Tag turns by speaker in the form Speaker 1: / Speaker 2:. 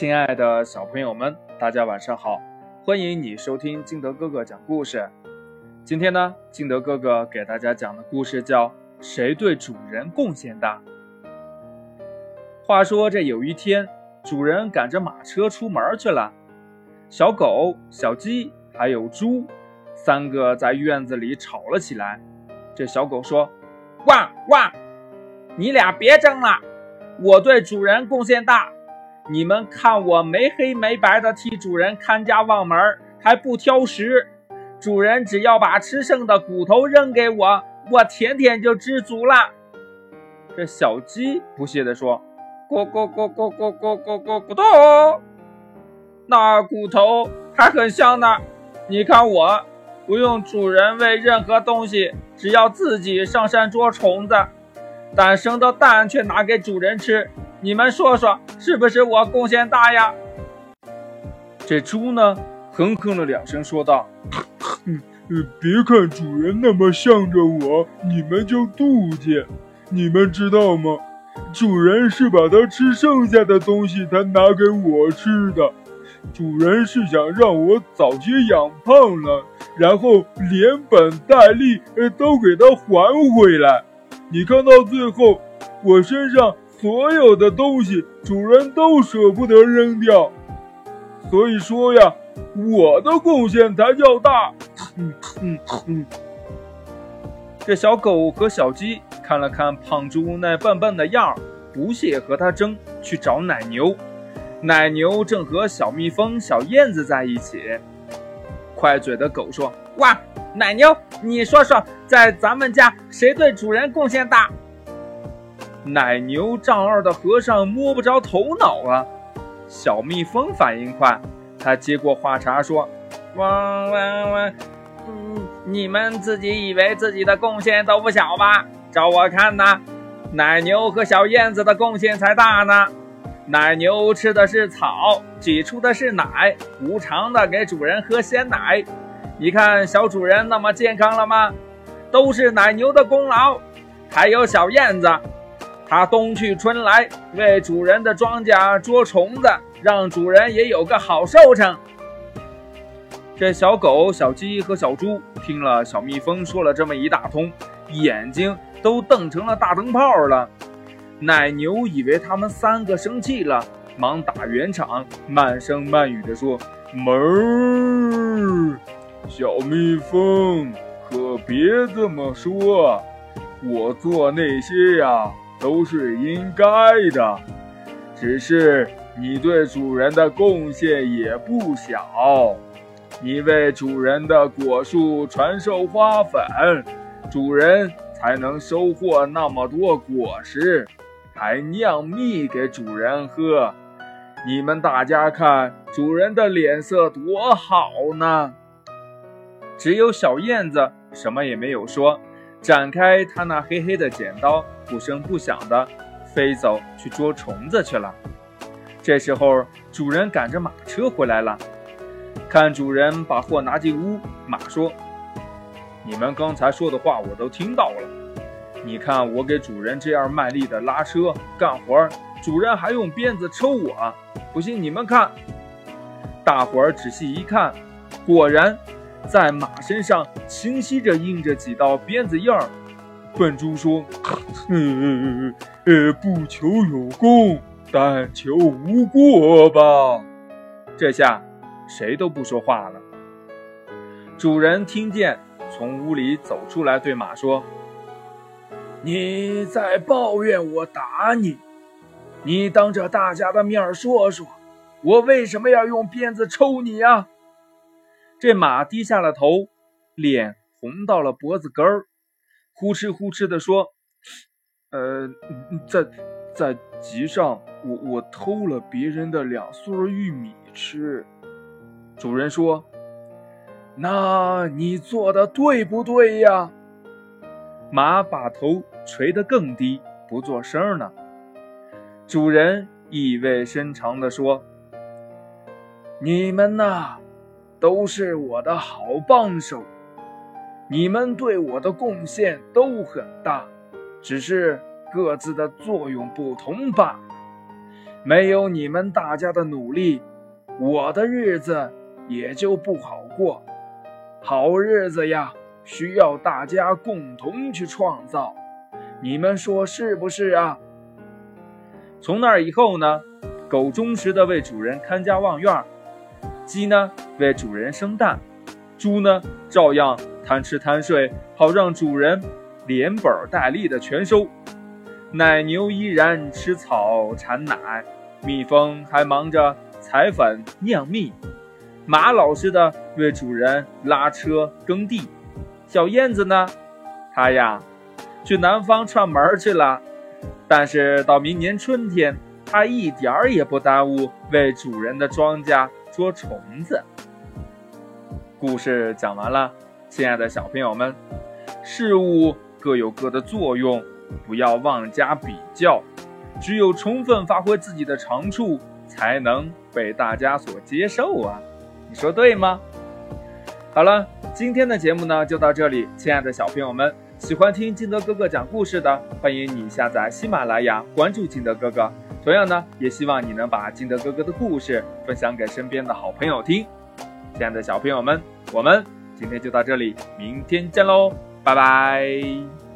Speaker 1: 亲爱的小朋友们，大家晚上好！欢迎你收听金德哥哥讲故事。今天呢，金德哥哥给大家讲的故事叫《谁对主人贡献大》。话说这有一天，主人赶着马车出门去了，小狗、小鸡还有猪，三个在院子里吵了起来。这小狗说：“汪汪，你俩别争了，我对主人贡献大。”你们看，我没黑没白的替主人看家望门，还不挑食。主人只要把吃剩的骨头扔给我，我天天就知足了。这小鸡不屑地说：“咕咕咕咕咕咕咕咕咕咚，那骨头还很香呢。你看我，不用主人喂任何东西，只要自己上山捉虫子，蛋生的蛋却拿给主人吃。”你们说说，是不是我贡献大呀？这猪呢，哼哼了两声，说道：“
Speaker 2: 别看主人那么向着我，你们就妒忌。你们知道吗？主人是把它吃剩下的东西，才拿给我吃的。主人是想让我早些养胖了，然后连本带利都给他还回来。你看到最后，我身上……”所有的东西，主人都舍不得扔掉，所以说呀，我的贡献才叫大。嗯嗯嗯。
Speaker 1: 这小狗和小鸡看了看胖猪那笨笨的样儿，不屑和他争，去找奶牛。奶牛正和小蜜蜂、小燕子在一起。快嘴的狗说：“哇，奶牛，你说说，在咱们家谁对主人贡献大？”奶牛丈二的和尚摸不着头脑啊！小蜜蜂反应快，他接过话茬说：“汪汪汪，嗯，你们自己以为自己的贡献都不小吧？照我看呢，奶牛和小燕子的贡献才大呢。奶牛吃的是草，挤出的是奶，无偿的给主人喝鲜奶。你看小主人那么健康了吗？都是奶牛的功劳。还有小燕子。”它冬去春来，为主人的庄稼捉虫子，让主人也有个好收成。这小狗、小鸡和小猪听了小蜜蜂说了这么一大通，眼睛都瞪成了大灯泡了。奶牛以为他们三个生气了，忙打圆场，慢声慢语地说：“
Speaker 2: 门儿，小蜜蜂，可别这么说，我做那些呀。”都是应该的，只是你对主人的贡献也不小。你为主人的果树传授花粉，主人才能收获那么多果实，还酿蜜给主人喝。你们大家看，主人的脸色多好呢。
Speaker 1: 只有小燕子什么也没有说。展开他那黑黑的剪刀，不声不响的飞走去捉虫子去了。这时候，主人赶着马车回来了，看主人把货拿进屋，马说：“你们刚才说的话我都听到了。你看我给主人这样卖力的拉车干活，主人还用鞭子抽我。不信你们看。”大伙儿仔细一看，果然。在马身上清晰着印着几道鞭子印儿。笨猪说：“
Speaker 2: 呃呃，不求有功，但求无过吧。”
Speaker 1: 这下谁都不说话了。主人听见，从屋里走出来，对马说：“你在抱怨我打你？你当着大家的面说说，我为什么要用鞭子抽你呀？”这马低下了头，脸红到了脖子根儿，呼哧呼哧地说：“
Speaker 2: 呃，在在集上，我我偷了别人的两穗玉米吃。”
Speaker 1: 主人说：“那你做的对不对呀？”马把头垂得更低，不作声了。主人意味深长地说：“你们呐。”都是我的好帮手，你们对我的贡献都很大，只是各自的作用不同罢了。
Speaker 2: 没有你们大家的努力，我的日子也就不好过。好日子呀，需要大家共同去创造。你们说是不是啊？
Speaker 1: 从那以后呢，狗忠实的为主人看家望院，鸡呢为主人生蛋，猪呢照样贪吃贪睡，好让主人连本带利的全收。奶牛依然吃草产奶，蜜蜂还忙着采粉酿蜜。马老实的为主人拉车耕地，小燕子呢，它呀，去南方串门去了。但是到明年春天，它一点儿也不耽误为主人的庄稼捉虫子。故事讲完了，亲爱的小朋友们，事物各有各的作用，不要妄加比较。只有充分发挥自己的长处，才能被大家所接受啊！你说对吗？好了，今天的节目呢就到这里，亲爱的小朋友们，喜欢听金德哥哥讲故事的，欢迎你下载喜马拉雅，关注金德哥哥。同样呢，也希望你能把金德哥哥的故事分享给身边的好朋友听。亲爱的小朋友们，我们今天就到这里，明天见喽，拜拜。